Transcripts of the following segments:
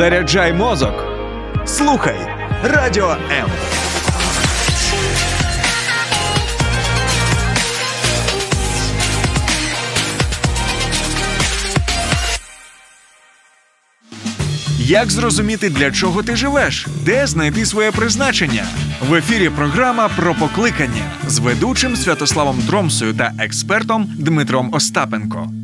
Заряджай мозок. Слухай Радіо М. Як зрозуміти, для чого ти живеш? Де знайти своє призначення? В ефірі програма про покликання з ведучим Святославом Дромсою та експертом Дмитром Остапенко.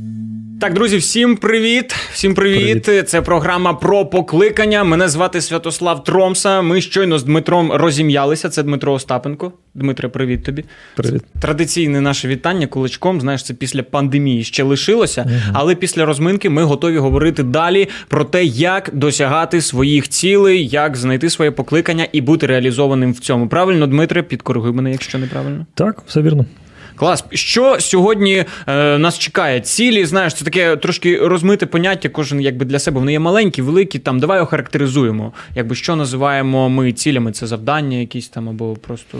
Так, друзі, всім привіт! Всім привіт! Привіт. Це програма про покликання. Мене звати Святослав Тромса. Ми щойно з Дмитром розім'ялися. Це Дмитро Остапенко. Дмитре, привіт тобі. Привіт. Традиційне наше вітання кулачком. Знаєш, це після пандемії ще лишилося, але після розминки ми готові говорити далі про те, як досягати своїх цілей, як знайти своє покликання і бути реалізованим в цьому. Правильно, Дмитре, підкоригуй мене, якщо неправильно. Так, все вірно. Клас. Що сьогодні е, нас чекає? Цілі, знаєш, це таке трошки розмите поняття, кожен якби для себе. Вони є маленькі, великі. Там давай охарактеризуємо. Якби що називаємо ми цілями? Це завдання, якісь там або просто.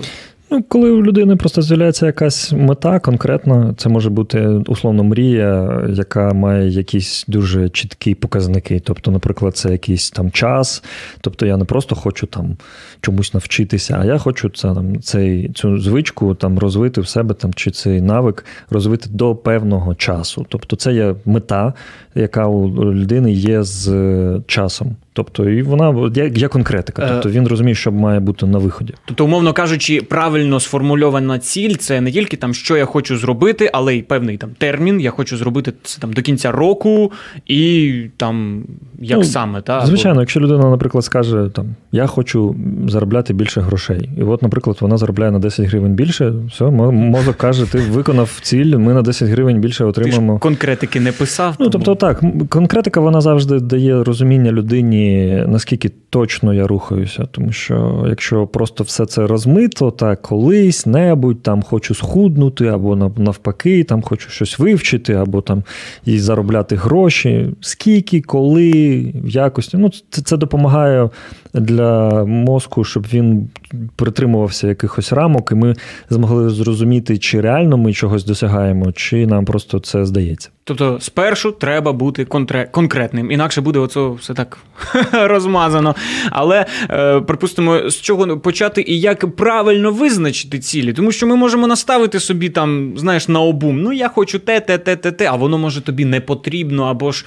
Ну, коли у людини просто з'являється якась мета конкретна, це може бути условно мрія, яка має якісь дуже чіткі показники. Тобто, наприклад, це якийсь там час. Тобто я не просто хочу там чомусь навчитися, а я хочу це там цей цю звичку там розвити в себе там чи цей навик розвити до певного часу. Тобто, це є мета, яка у людини є з е, часом. Тобто, і вона є, є конкретика. Е, Тобто він розуміє, що має бути на виході. Тобто, умовно кажучи, правильно сформульована ціль це не тільки там, що я хочу зробити, але й певний там термін. Я хочу зробити це там до кінця року, і там як Ну, саме, та Звичайно, якщо людина, наприклад, скаже там я хочу заробляти більше грошей, і от, наприклад, вона заробляє на 10 гривень більше, все, мо- мозок каже, ти виконав ціль, ми на 10 гривень більше ти ж отримаємо. конкретики не писав. Ну, тому- тобто, так, конкретика вона завжди дає розуміння людині, наскільки точно я рухаюся. Тому що якщо просто все це розмито, так колись, небудь там хочу схуднути, або навпаки, там хочу щось вивчити, або там і заробляти гроші. Скільки, коли, в якості. Ну, це, це допомагає для мозку, щоб він притримувався якихось рамок, і ми змогли зрозуміти, чи реально ми чогось досягаємо, чи нам просто це здається. Тобто, спершу треба бути контре- конкретним, інакше буде оце все так розмазано. Але е, припустимо, з чого почати і як правильно визначити цілі, тому що ми можемо наставити собі там, знаєш, на обум. Ну я хочу те, те, те, те, те, а воно може тобі не потрібно, або ж.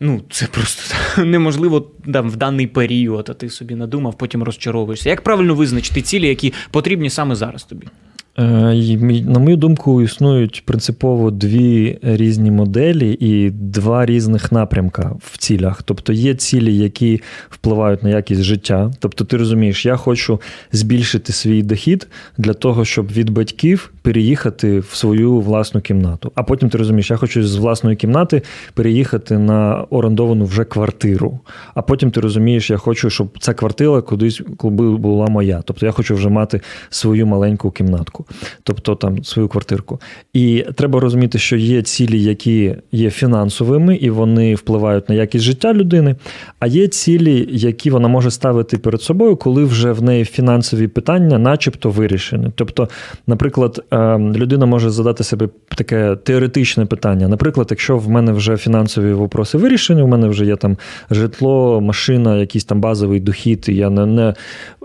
Ну, це просто неможливо там, в даний період, а ти собі надумав, потім розчаровуєшся. Як правильно визначити цілі, які потрібні саме зараз тобі? Е, На мою думку, існують принципово дві різні моделі і два різних напрямка в цілях. Тобто є цілі, які впливають на якість життя. Тобто, ти розумієш, я хочу збільшити свій дохід для того, щоб від батьків переїхати в свою власну кімнату. А потім ти розумієш, я хочу з власної кімнати переїхати на орендовану вже квартиру. А потім ти розумієш, я хочу, щоб ця квартира кудись була моя. Тобто я хочу вже мати свою маленьку кімнатку, тобто там свою квартирку. І треба розуміти, що є цілі, які є фінансовими, і вони впливають на якість життя людини. А є цілі, які вона може ставити перед собою, коли вже в неї фінансові питання, начебто, вирішені. Тобто, наприклад, е, людина може задати себе таке теоретичне питання. Наприклад, якщо в мене вже фінансові вопроси вирішені, в мене вже є там житло, машина, якийсь там базовий дохід, і я не, не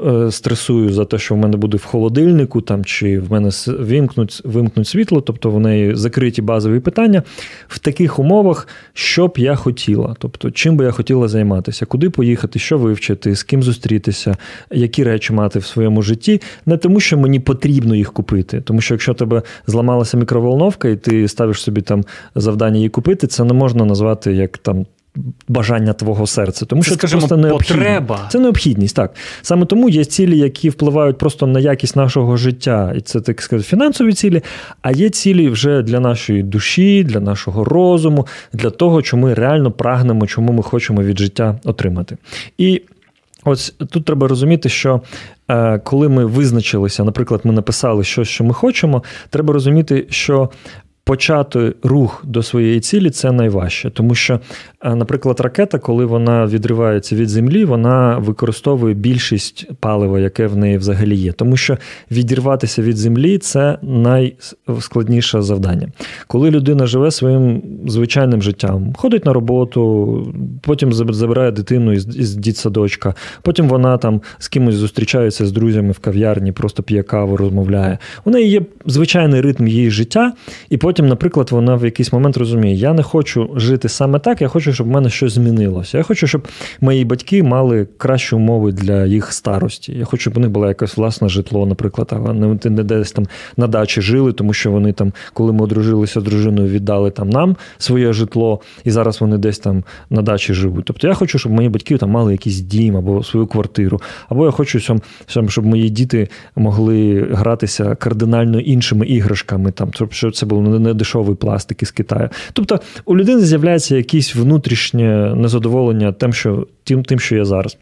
е, стресую за те, що в мене буде в холодильнику, там чи мене вимкнуть, вимкнуть світло, тобто в неї закриті базові питання. В таких умовах, що б я хотіла, тобто чим би я хотіла займатися, куди поїхати, що вивчити, з ким зустрітися, які речі мати в своєму житті, не тому, що мені потрібно їх купити, тому що якщо тебе зламалася мікроволновка, і ти ставиш собі там завдання її купити, це не можна назвати як там. Бажання твого серця, тому Це, що скажімо, це просто потреба. Це необхідність, так. Саме тому є цілі, які впливають просто на якість нашого життя, і це так сказати, фінансові цілі, а є цілі вже для нашої душі, для нашого розуму, для того, що ми реально прагнемо, чому ми хочемо від життя отримати. І ось тут треба розуміти, що е, коли ми визначилися, наприклад, ми написали щось, що ми хочемо, треба розуміти, що почати рух до своєї цілі це найважче, тому що, е, наприклад, ракета, коли вона відривається від землі, вона використовує більшість палива, яке в неї взагалі є. Тому що відірватися від землі це найскладніше завдання. Коли людина живе своїм звичайним життям, ходить на роботу, потім забирає дитину із, із дітсадочка, потім вона там з кимось зустрічається з друзями в кав'ярні, просто п'є каву, розмовляє. У неї є звичайний ритм її життя, і потім, наприклад, вона в якийсь момент розуміє, я не хочу жити саме так, я хочу, щоб в мене щось змінилося. Я хочу, щоб мої батьки мали кращі умови для їх старості. Я хочу, щоб у них було якесь власне житло, наприклад, а не десь там на дачі жили, тому що вони там, коли ми одружилися з дружиною, віддали там нам своє житло, і зараз вони десь там на дачі живуть. Тобто я хочу, щоб мої батьки там мали якийсь дім або свою квартиру, або я хочу, щоб мої діти могли гратися кардинально іншими іграшками, там щоб це було не дешевий пластик із Китаю. Тобто у людини з'являється якесь внутрішнє незадоволення тим, що тим, тим, що є зараз.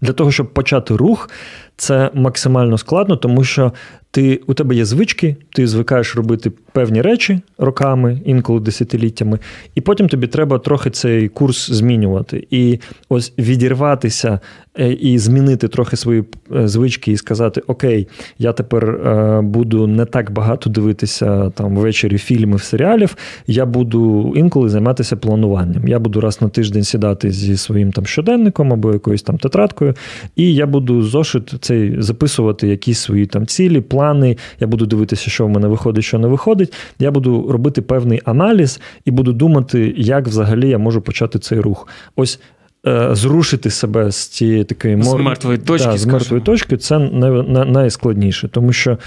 Для того, щоб почати рух, це максимально складно, тому що ти, у тебе є звички, ти звикаєш робити певні речі роками, інколи десятиліттями, і потім тобі треба трохи цей курс змінювати. І ось відірватися е, і змінити трохи свої е, звички і сказати: Окей, я тепер е, буду не так багато дивитися там ввечері фільмів, серіалів, я буду інколи займатися плануванням. Я буду раз на тиждень сідати зі своїм там щоденником або якоюсь там тетрадкою, і я буду зошит цей записувати якісь свої там цілі, плани. Я буду дивитися, що в мене виходить, що не виходить. Я буду робити певний аналіз і буду думати, як взагалі я можу почати цей рух. Ось. Е, зрушити себе з цієї такої з мертвої точки, да, з мертвої точки це найскладніше, тому що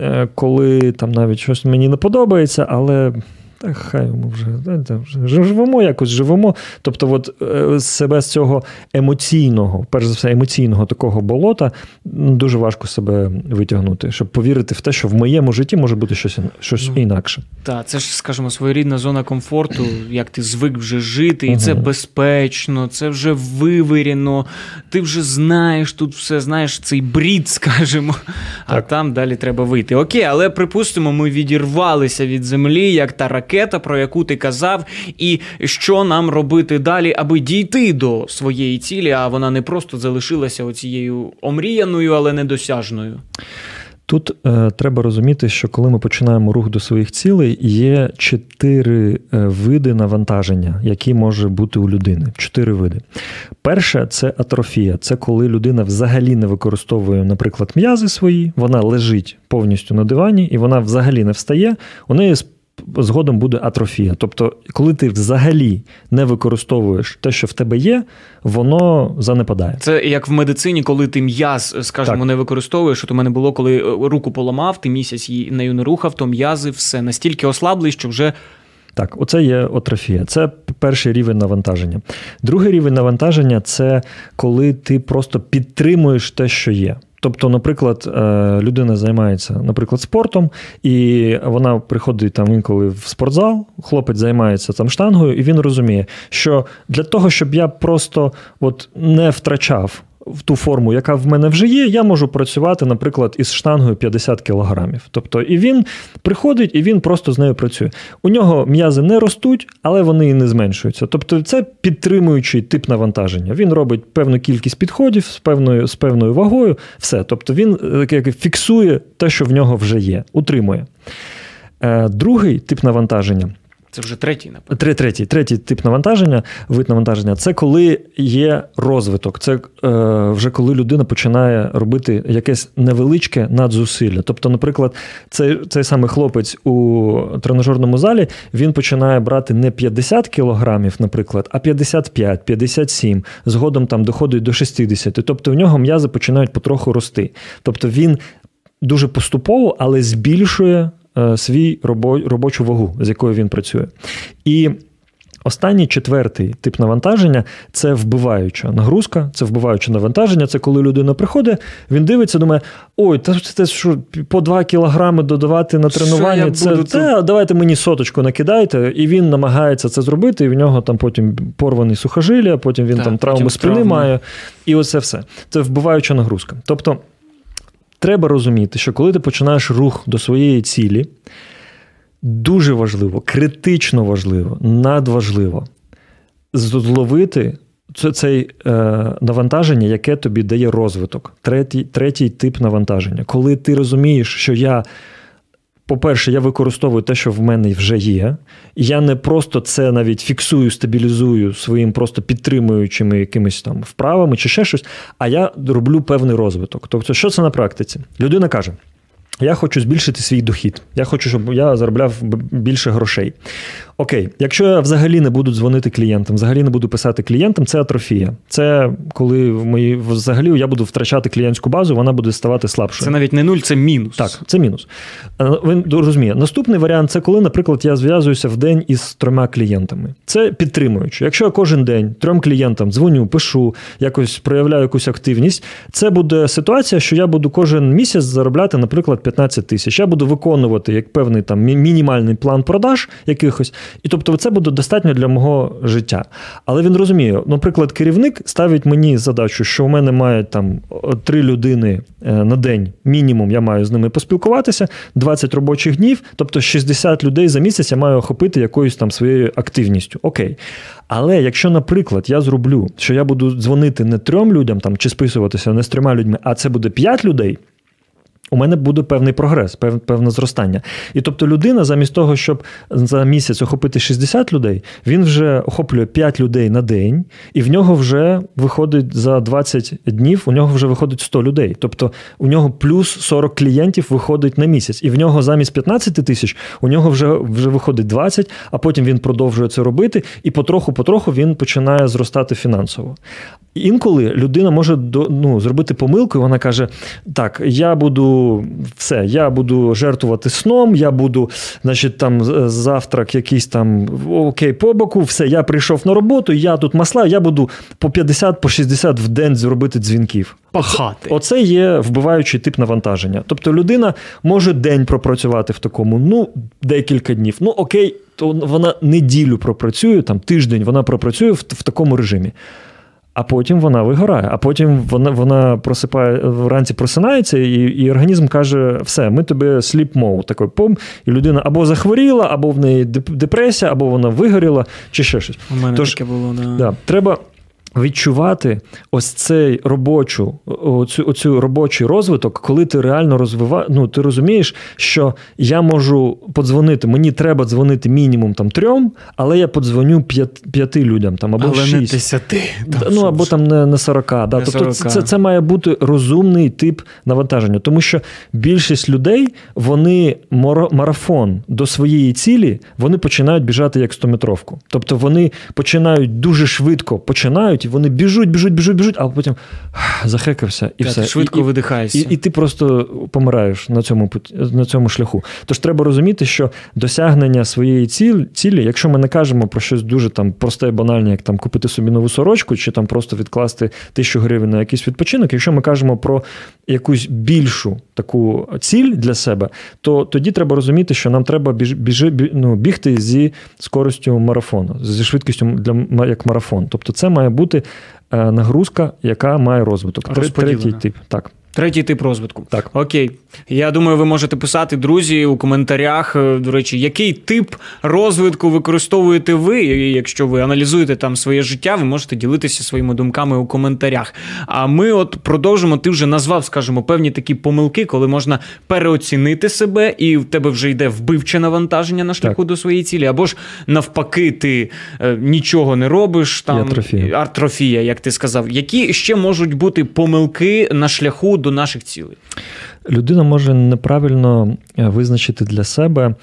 е, коли там навіть щось мені не подобається, але та хай йому вже, живемо якось живемо. Тобто, от е, себе з цього емоційного, перш за все, емоційного такого болота дуже важко себе витягнути, щоб повірити в те, що в моєму житті може бути щось щось ну, інакше. Так, це ж, скажімо, своєрідна зона комфорту, як ти звик вже жити, і угу. це безпечно, це вже вивірено, ти вже знаєш тут все, знаєш цей брід, скажімо, а так. там далі треба вийти. Окей, але припустимо, ми відірвалися від землі, як та ракета ракета, про яку ти казав, і що нам робити далі, аби дійти до своєї цілі, а вона не просто залишилася оцією омріяною, але недосяжною. Тут е, треба розуміти, що коли ми починаємо рух до своїх цілей, є чотири е, види навантаження, які може бути у людини. Чотири види. Перше це атрофія. Це коли людина взагалі не використовує, наприклад, м'язи свої, вона лежить повністю на дивані і вона взагалі не встає. У неї згодом буде атрофія. Тобто, коли ти взагалі не використовуєш те, що в тебе є, воно занепадає. Це як в медицині, коли ти м'яз, скажімо, не використовуєш. От у мене було, коли е, руку поламав, ти місяць її нею не рухав, то м'язи все настільки ослабли, що вже. Так, оце є отрофія. Це перший рівень навантаження. Другий рівень навантаження це коли ти просто підтримуєш те, що є. Тобто, наприклад, е, людина займається, наприклад, спортом, і вона приходить там інколи в спортзал, хлопець займається там штангою, і він розуміє, що для того, щоб я просто от не втрачав в ту форму, яка в мене вже є, я можу працювати, наприклад, із штангою 50 кілограмів. Тобто, і він приходить, і він просто з нею працює. У нього м'язи не ростуть, але вони і не зменшуються. Тобто, це підтримуючий тип навантаження. Він робить певну кількість підходів з певною з певною вагою, все. Тобто він е, фіксує те, що в нього вже є, утримує. Е, другий тип навантаження. Це вже третій, напевно. Третій третій тип навантаження, вид навантаження це коли є розвиток. Це е, вже коли людина починає робити якесь невеличке надзусилля. Тобто, наприклад, цей цей самий хлопець у тренажерному залі він починає брати не 50 кілограмів, наприклад, а 55, 57, згодом там доходить до 60. Тобто в нього м'язи починають потроху рости. Тобто він дуже поступово, але збільшує свій робочу вагу, з якою він працює. І Останній четвертий тип навантаження це вбиваюча нагрузка, це вбиваюче навантаження. Це коли людина приходить, він дивиться, думає: ой, та це що по 2 кілограми додавати на тренування. Це те, давайте мені соточку накидайте, і він намагається це зробити. І в нього там потім порваний сухожилля, потім він так, там травму спини має. І оце все. Це вбиваюча нагрузка. Тобто. Треба розуміти, що коли ти починаєш рух до своєї цілі, дуже важливо, критично важливо, надважливо зловити це цей е, навантаження, яке тобі дає розвиток. Третій, Третій тип навантаження. Коли ти розумієш, що я. По-перше, я використовую те, що в мене вже є. І я не просто це навіть фіксую, стабілізую своїм просто підтримуючими якимись там вправами чи ще щось, а я роблю певний розвиток. Тобто, що це на практиці? Людина каже: я хочу збільшити свій дохід, я хочу, щоб я заробляв більше грошей. Окей, якщо я взагалі не буду дзвонити клієнтам, взагалі не буду писати клієнтам, це атрофія. Це коли в мої взагалі я буду втрачати клієнтську базу, вона буде ставати слабшою. Це навіть не нуль, це мінус. Так, це мінус. Е, він розуміє. Наступний варіант це коли, наприклад, я зв'язуюся в день із трьома клієнтами. Це підтримуючи. Якщо я кожен день трьом клієнтам дзвоню, пишу, якось проявляю якусь активність, це буде ситуація, що я буду кожен місяць заробляти, наприклад, 15 тисяч. Я буду виконувати як певний там мінімальний план продаж якихось. І тобто, це буде достатньо для мого життя. Але він розуміє, наприклад, керівник ставить мені задачу, що у мене має там три людини е, на день, мінімум, я маю з ними поспілкуватися, 20 робочих днів, тобто 60 людей за місяць я маю охопити якоюсь там своєю активністю. Окей. Але якщо, наприклад, я зроблю, що я буду дзвонити не трьом людям там чи списуватися не з трьома людьми, а це буде п'ять людей у мене буде певний прогрес, певне зростання. І тобто людина, замість того, щоб за місяць охопити 60 людей, він вже охоплює 5 людей на день, і в нього вже виходить за 20 днів, у нього вже виходить 100 людей. Тобто у нього плюс 40 клієнтів виходить на місяць. І в нього замість 15 тисяч у нього вже вже виходить 20, а потім він продовжує це робити, і потроху-потроху він починає зростати фінансово. Інколи людина може ну, зробити помилку, і вона каже: Так, я буду все, я буду жертвувати сном, я буду, значить, там завтрак якийсь там окей, по боку, все, я прийшов на роботу, я тут масла, я буду по 50 по 60 в день зробити дзвінків. Пахати. Оце є вбиваючий тип навантаження. Тобто людина може день пропрацювати в такому, ну, декілька днів. Ну, окей, то вона неділю пропрацює, там тиждень вона пропрацює в, в такому режимі а потім вона вигорає. А потім вона вона просипає вранці просинається, і і організм каже: все, ми тебе сліп мов такий пом, і людина або захворіла, або в неї депресія, або вона вигоріла, чи ще щось. У мене Тож, таке було, да. да. Треба відчувати ось цей робочу, оцю, оцю робочий розвиток, коли ти реально розвиваєш, ну ти розумієш, що я можу подзвонити, мені треба дзвонити мінімум там трьом, але я подзвоню п'ят, п'яти людям там або але шість. не десяти. Ну або там не, не 40. Да. Не тобто 40. Це, це має бути розумний тип навантаження, тому що більшість людей вони марафон до своєї цілі вони починають біжати як стометровку. Тобто вони починають дуже швидко починають вони біжуть, біжуть, біжуть, біжуть, а потім захекався і так, все. Швидко і, видихаєшся. І, і ти просто помираєш на цьому на цьому шляху. Тож треба розуміти, що досягнення своєї цілі, цілі, якщо ми не кажемо про щось дуже там просте і банальне, як там купити собі нову сорочку, чи там просто відкласти тисячу гривень на якийсь відпочинок, якщо ми кажемо про якусь більшу таку ціль для себе, то тоді треба розуміти, що нам треба біж, біж, ну, бігти зі скоростю марафону, зі швидкістю для як марафон. Тобто, це має бути бути е, нагрузка, яка має розвиток. Третій тип. Так. Третій тип розвитку. Так. Окей. Я думаю, ви можете писати, друзі, у коментарях, е, до речі, який тип розвитку використовуєте ви. І Якщо ви аналізуєте там своє життя, ви можете ділитися своїми думками у коментарях. А ми от продовжимо. Ти вже назвав, скажімо, певні такі помилки, коли можна переоцінити себе, і в тебе вже йде вбивче навантаження на шляху так. до своєї цілі, або ж навпаки, ти е, нічого не робиш. Там атрофія. атрофія, як ти сказав. Які ще можуть бути помилки на шляху до наших цілей? Людина може неправильно е, визначити для себе е,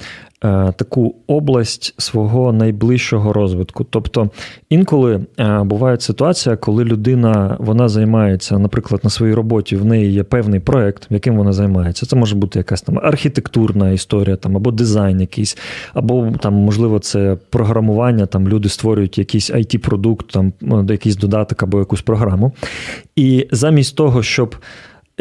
таку область свого найближчого розвитку. Тобто інколи е, буває ситуація, коли людина вона займається, наприклад, на своїй роботі, в неї є певний проект, яким вона займається. Це може бути якась там архітектурна історія, там або дизайн якийсь, або там, можливо, це програмування. Там люди створюють якийсь it продукт там якийсь додаток або якусь програму. І замість того, щоб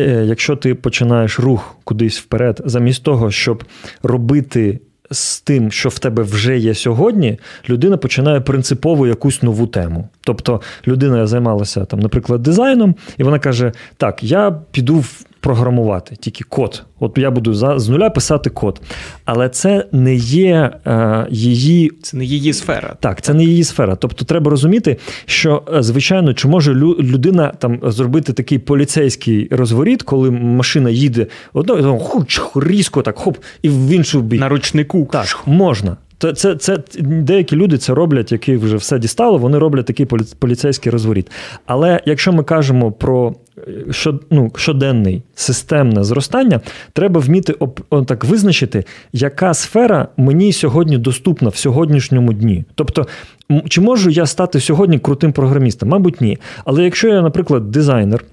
якщо ти починаєш рух кудись вперед, замість того, щоб робити з тим, що в тебе вже є сьогодні, людина починає принципово якусь нову тему. Тобто людина займалася там, наприклад, дизайном, і вона каже: Так, я піду в програмувати, тільки код. От я буду за, з нуля писати код. Але це не є е, її. Це не її сфера. Так, це не її сфера. Тобто треба розуміти, що е, звичайно, чи може людина там зробити такий поліцейський розворіт, коли машина їде одно хуч, різко так, хоп, і в іншу бік. На ручнику. Так, можна. Це, це, це деякі люди це роблять, які вже все дістало, вони роблять такий поліцейський розворіт. Але якщо ми кажемо про ну, щоденний системне зростання, треба вміти об, о, так визначити, яка сфера мені сьогодні доступна в сьогоднішньому дні. Тобто, чи можу я стати сьогодні крутим програмістом? Мабуть, ні. Але якщо я, наприклад, дизайнер.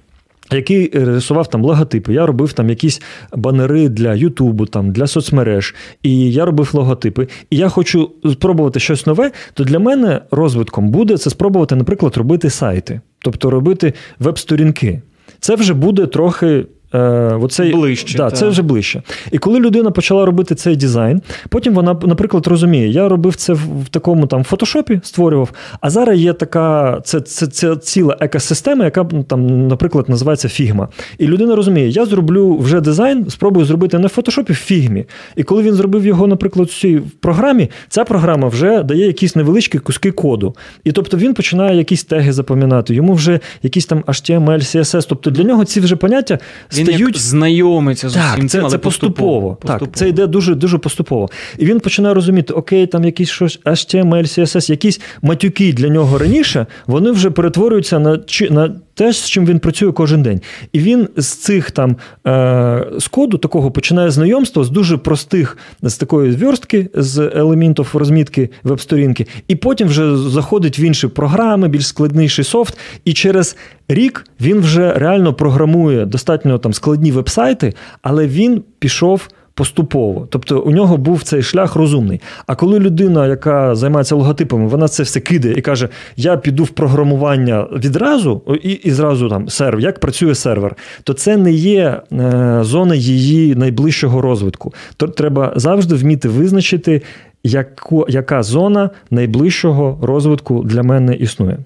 Який рисував там логотипи, я робив там якісь банери для Ютубу, там для соцмереж, і я робив логотипи. І я хочу спробувати щось нове, то для мене розвитком буде це спробувати, наприклад, робити сайти, тобто робити веб-сторінки. Це вже буде трохи. Е, оцей, Ближче, Да, це вже ближче. І коли людина почала робити цей дизайн, потім вона, наприклад, розуміє, я робив це в, такому там фотошопі, створював, а зараз є така це, це, це ціла екосистема, яка ну, там, наприклад, називається Figma. І людина розуміє, я зроблю вже дизайн, спробую зробити не в фотошопі, в фігмі. І коли він зробив його, наприклад, в цій програмі, ця програма вже дає якісь невеличкі куски коду. І тобто він починає якісь теги запам'ятати, йому вже якісь там HTML, CSS. Тобто для нього ці вже поняття Він як знайомиться з так, усім це, цим, але це поступово. Так, поступово. це йде дуже дуже поступово. І він починає розуміти, окей, там якісь щось HTML, CSS, якісь матюки для нього раніше, вони вже перетворюються на на те, з чим він працює кожен день. І він з цих там е, з коду такого починає знайомство з дуже простих, з такої зверстки, з елементів розмітки веб-сторінки, і потім вже заходить в інші програми, більш складніший софт. І через рік він вже реально програмує достатньо там складні веб-сайти, але він пішов. Поступово, тобто у нього був цей шлях розумний. А коли людина, яка займається логотипами, вона це все кидає і каже: Я піду в програмування відразу, і, і зразу там сервер, як працює сервер, то це не є е, зона її найближчого розвитку. То треба завжди вміти визначити, яку, яка зона найближчого розвитку для мене існує.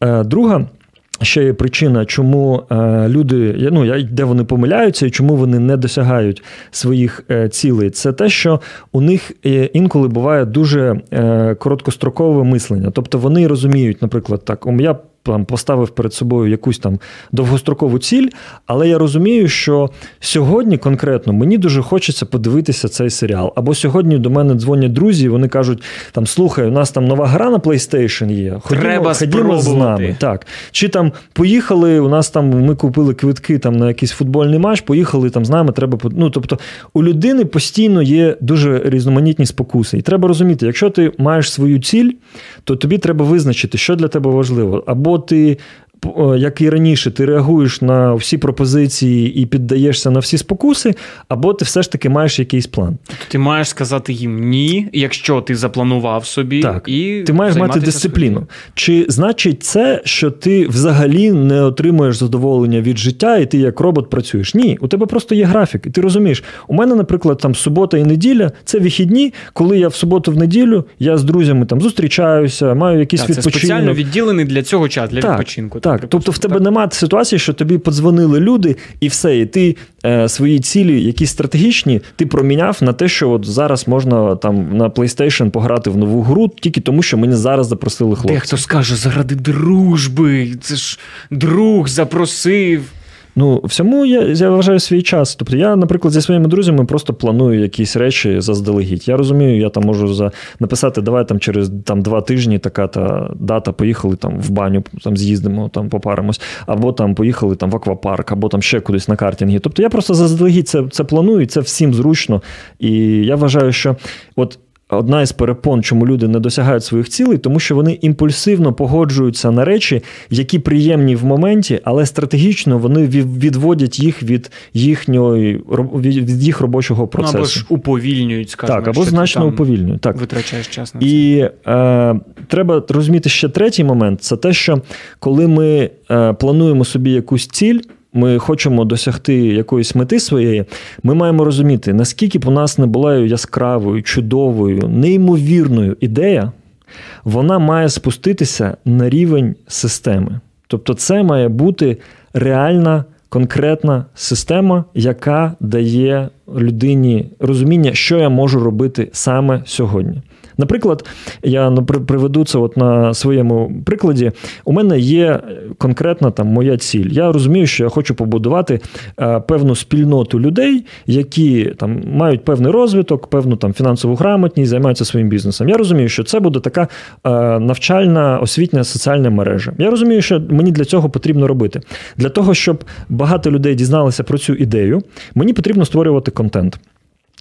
Е, друга. Ще є причина, чому е, люди, ну, де вони помиляються і чому вони не досягають своїх е, цілей. Це те, що у них е, інколи буває дуже короткострокове мислення. Тобто вони розуміють, наприклад, так, «Ом, я там поставив перед собою якусь там довгострокову ціль, але я розумію, що сьогодні конкретно мені дуже хочеться подивитися цей серіал. Або сьогодні до мене дзвонять друзі, і вони кажуть: там слухай, у нас там нова гра на PlayStation є. Ходімо, Треба ходімо з нами. Так. Чи там поїхали, у нас там ми купили квитки там на якийсь футбольний матч, поїхали там з нами. Треба ну, тобто у людини постійно є дуже різноманітні спокуси. І треба розуміти, якщо ти маєш свою ціль, то тобі треба визначити, що для тебе важливо. Або ти. П- Як і раніше, ти реагуєш на всі пропозиції і піддаєшся на всі спокуси, або ти все ж таки маєш якийсь план. Ти маєш сказати їм ні, якщо ти запланував собі, Так, і ти маєш мати дисципліну. своїм. Чи значить це, що ти взагалі не отримуєш задоволення від життя, і ти як робот працюєш? Ні, у тебе просто є графік, і ти розумієш, у мене, наприклад, там субота і неділя це вихідні, коли я в суботу в неділю я з друзями там зустрічаюся, маю якийсь Так, це спеціально відділений для цього час, для так, відпочинку. Так, тобто в тебе Так. немає ситуації, що тобі подзвонили люди, і все, і ти е, свої цілі, якісь стратегічні, ти проміняв на те, що от зараз можна там на PlayStation пограти в нову гру, тільки тому, що мені зараз запросили хлопці. Дехто скаже, заради дружби, це ж друг запросив. Ну, всьому я, я вважаю свій час. Тобто, я, наприклад, зі своїми друзями просто планую якісь речі заздалегідь. Я розумію, я там можу за написати, давай там через там два тижні така та дата, поїхали там в баню, там з'їздимо, там попаримось, або там поїхали там в аквапарк, або там ще кудись на картинги. Тобто я просто заздалегідь це, це планую, і це всім зручно. І я вважаю, що от. Одна із перепон, чому люди не досягають своїх цілей, тому що вони імпульсивно погоджуються на речі, які приємні в моменті, але стратегічно вони ві- відводять їх від їхньої від їх робочого Ну, або ж уповільнюють, скажімо. так, або що ти значно там уповільнюють. Так. Витрачаєш час на це. І е, треба розуміти ще третій момент: це те, що коли ми е, плануємо собі якусь ціль. Ми хочемо досягти якоїсь мети своєї, ми маємо розуміти, наскільки б у нас не була яскравою, чудовою, неймовірною ідея, вона має спуститися на рівень системи. Тобто, це має бути реальна конкретна система, яка дає людині розуміння, що я можу робити саме сьогодні. Наприклад, я приведу це от на своєму прикладі. У мене є конкретна там моя ціль. Я розумію, що я хочу побудувати е, певну спільноту людей, які там мають певний розвиток, певну там фінансову грамотність, займаються своїм бізнесом. Я розумію, що це буде така е, навчальна освітня соціальна мережа. Я розумію, що мені для цього потрібно робити. Для того, щоб багато людей дізналися про цю ідею, мені потрібно створювати контент.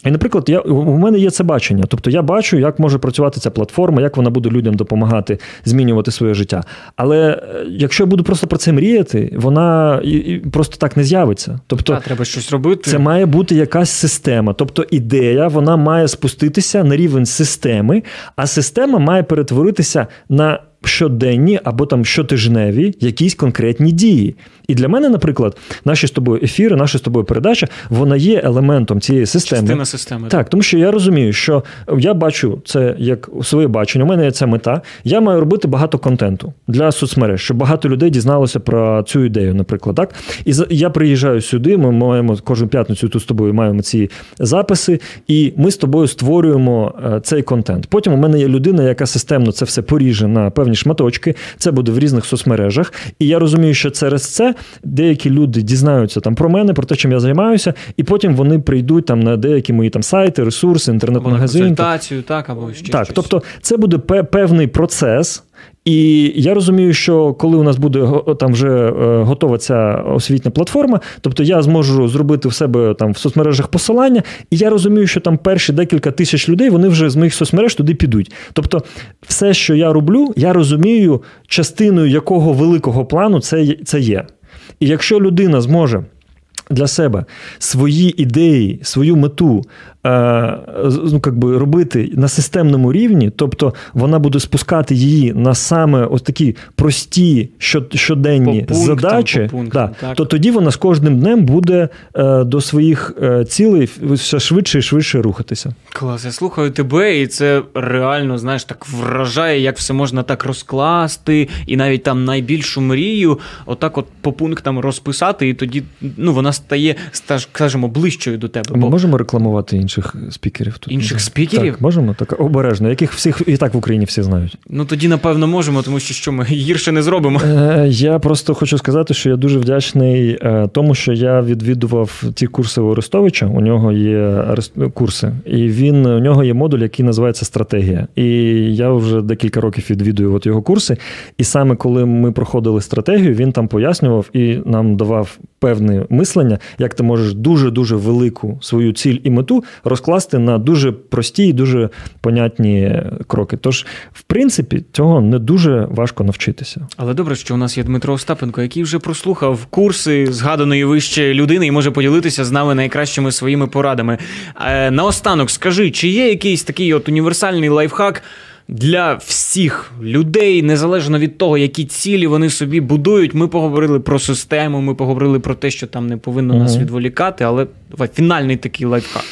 І, наприклад, я, у мене є це бачення. Тобто я бачу, як може працювати ця платформа, як вона буде людям допомагати змінювати своє життя. Але е, якщо я буду просто про це мріяти, вона просто так не з'явиться. Тобто, Та, треба щось робити. Це має бути якась система. Тобто ідея вона має спуститися на рівень системи, а система має перетворитися на щоденні або там щотижневі якісь конкретні дії. І для мене, наприклад, наші з тобою ефіри, наша з тобою передача, вона є елементом цієї системи. Частина системи. Так, тому що я розумію, що я бачу це як своє бачення. У мене є ця мета. Я маю робити багато контенту для соцмереж, щоб багато людей дізналося про цю ідею, наприклад. Так? І я приїжджаю сюди. Ми маємо кожну п'ятницю тут з тобою маємо ці записи, і ми з тобою створюємо е, цей контент. Потім у мене є людина, яка системно це все поріже на певні шматочки. Це буде в різних соцмережах. І я розумію, що через це деякі люди дізнаються там про мене, про те, чим я займаюся, і потім вони прийдуть там на деякі мої там сайти, ресурси, інтернет-магазин. Консультацію, так, або ще так. Щось. Тобто, це буде певний процес. І я розумію, що коли у нас буде там вже е, готова ця освітня платформа, тобто я зможу зробити в себе там в соцмережах посилання, і я розумію, що там перші декілька тисяч людей вони вже з моїх соцмереж туди підуть. Тобто, все, що я роблю, я розумію, частиною якого великого плану це, це є. І якщо людина зможе для себе свої ідеї, свою мету Е, ну, как би, робити на системному рівні, тобто вона буде спускати її на саме ось такі прості щоденні по пунктам, задачі, по пунктам, да, то тоді вона з кожним днем буде е, до своїх е, цілей все швидше і швидше рухатися. Клас, я слухаю тебе, і це реально, знаєш, так вражає, як все можна так розкласти, і навіть там найбільшу мрію, отак, от по пунктам розписати, і тоді ну, вона стає, скажімо, ближчою до тебе. Ми бо... можемо рекламувати інших спікерів тут. Інших спікерів? Так, можемо так обережно, яких всіх і так в Україні всі знають. Ну тоді, напевно, можемо, тому що що ми гірше не зробимо. Е, Я просто хочу сказати, що я дуже вдячний е, тому, що я відвідував ті курси у Арестовича. У нього є курси, і він у нього є модуль, який називається стратегія. І я вже декілька років відвідую от його курси. І саме коли ми проходили стратегію, він там пояснював і нам давав певне мислення, як ти можеш дуже дуже велику свою ціль і мету розкласти на дуже прості і дуже понятні кроки. Тож, в принципі, цього не дуже важко навчитися. Але добре, що у нас є Дмитро Остапенко, який вже прослухав курси згаданої вище людини і може поділитися з нами найкращими своїми порадами. Е, наостанок, скажи, чи є якийсь такий от універсальний лайфхак? Для всіх людей, незалежно від того, які цілі вони собі будують. Ми поговорили про систему, ми поговорили про те, що там не повинно uh нас відволікати, але давай, фінальний такий лайфхак.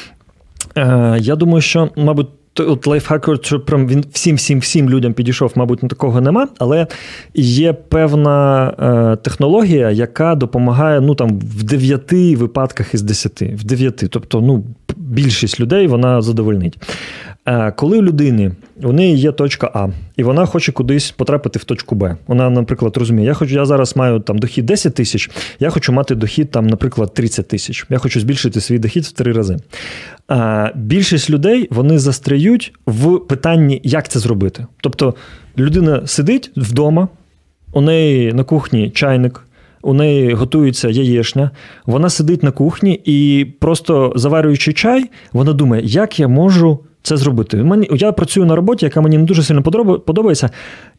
Е, Я думаю, що, мабуть, от лайфхакер, що прям він всім всім всім людям підійшов, мабуть, на такого нема, але є певна е, технологія, яка допомагає ну там в дев'яти випадках із десяти. В дев'яти. Тобто, ну, більшість людей вона задовольнить. Е, коли у людини у неї є точка А, і вона хоче кудись потрапити в точку Б. Вона, наприклад, розуміє, я хочу, я зараз маю там дохід 10 тисяч, я хочу мати дохід, там, наприклад, 30 тисяч. Я хочу збільшити свій дохід в три рази. А, Більшість людей вони застряють в питанні, як це зробити. Тобто людина сидить вдома, у неї на кухні чайник. У неї готується яєшня, вона сидить на кухні і просто заварюючи чай, вона думає, як я можу це зробити. Мені, Я працюю на роботі, яка мені не дуже сильно подобається.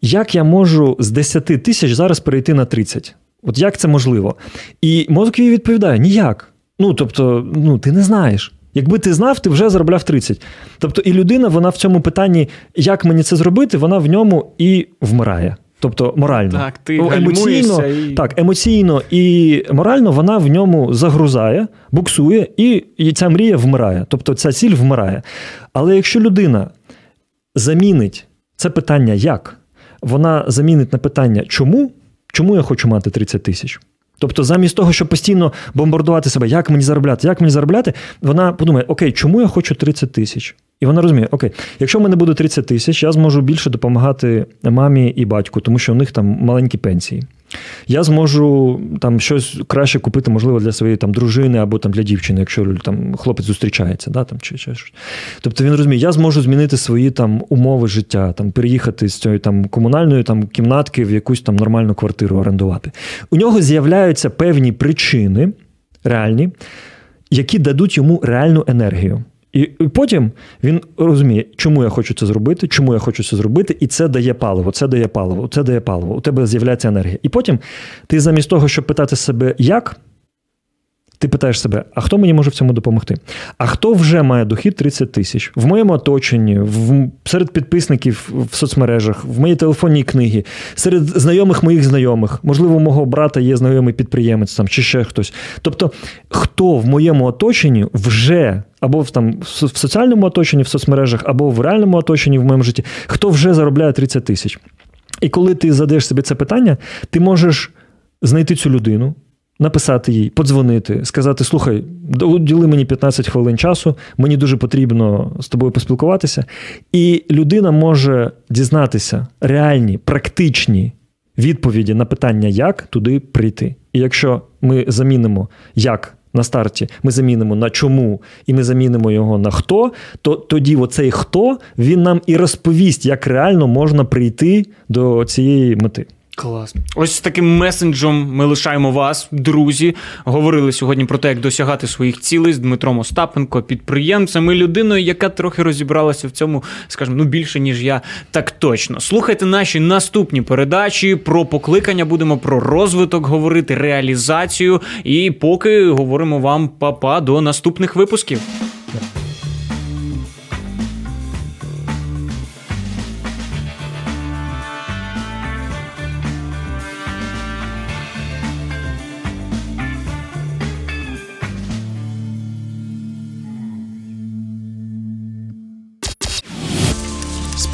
Як я можу з 10 тисяч зараз перейти на 30? От як це можливо? І мозок їй відповідає: ніяк. Ну, тобто, ну, ти не знаєш. Якби ти знав, ти вже заробляв 30. Тобто, і людина, вона в цьому питанні, як мені це зробити, вона в ньому і вмирає. Тобто морально. Так, ти ну, емоційно, і... так, емоційно і морально вона в ньому загрузає, буксує, і, і ця мрія вмирає. Тобто ця ціль вмирає. Але якщо людина замінить це питання як, вона замінить на питання чому? Чому я хочу мати 30 тисяч? Тобто, замість того, щоб постійно бомбардувати себе, як мені заробляти, як мені заробляти, вона подумає: окей, чому я хочу 30 тисяч? І вона розуміє, окей, якщо в мене буде 30 тисяч, я зможу більше допомагати мамі і батьку, тому що у них там маленькі пенсії. Я зможу там щось краще купити, можливо, для своєї там дружини або там для дівчини, якщо там хлопець зустрічається, да, там чи, чи щось. Тобто він розуміє, я зможу змінити свої там умови життя, там переїхати з цієї там комунальної там кімнатки в якусь там нормальну квартиру орендувати. У нього з'являються певні причини реальні, які дадуть йому реальну енергію. І потім він розуміє, чому я хочу це зробити, чому я хочу це зробити, і це дає паливо, це дає паливо, це дає паливо. У тебе з'являється енергія. І потім ти замість того, щоб питати себе, як, ти питаєш себе, а хто мені може в цьому допомогти? А хто вже має дохід 30 тисяч? В моєму оточенні, в, серед підписників в соцмережах, в моїй телефонній книгі, серед знайомих моїх знайомих, можливо, мого брата є знайомий підприємець там, чи ще хтось. Тобто, хто в моєму оточенні вже або в там в соціальному оточенні, в соцмережах, або в реальному оточенні в моєму житті, хто вже заробляє 30 тисяч. І коли ти задаєш собі це питання, ти можеш знайти цю людину, написати їй, подзвонити, сказати: слухай, уділи мені 15 хвилин часу, мені дуже потрібно з тобою поспілкуватися. І людина може дізнатися реальні, практичні відповіді на питання, як туди прийти. І якщо ми замінимо як. На старті ми замінимо на чому, і ми замінимо його на хто, то тоді оцей хто він нам і розповість, як реально можна прийти до цієї мети. Клас. Ось з таким месенджем ми лишаємо вас, друзі. Говорили сьогодні про те, як досягати своїх цілей з Дмитром Остапенко, підприємцем і людиною, яка трохи розібралася в цьому, скажімо, ну більше, ніж я, так точно. Слухайте наші наступні передачі про покликання, будемо про розвиток говорити, реалізацію. І поки говоримо вам папа до наступних випусків.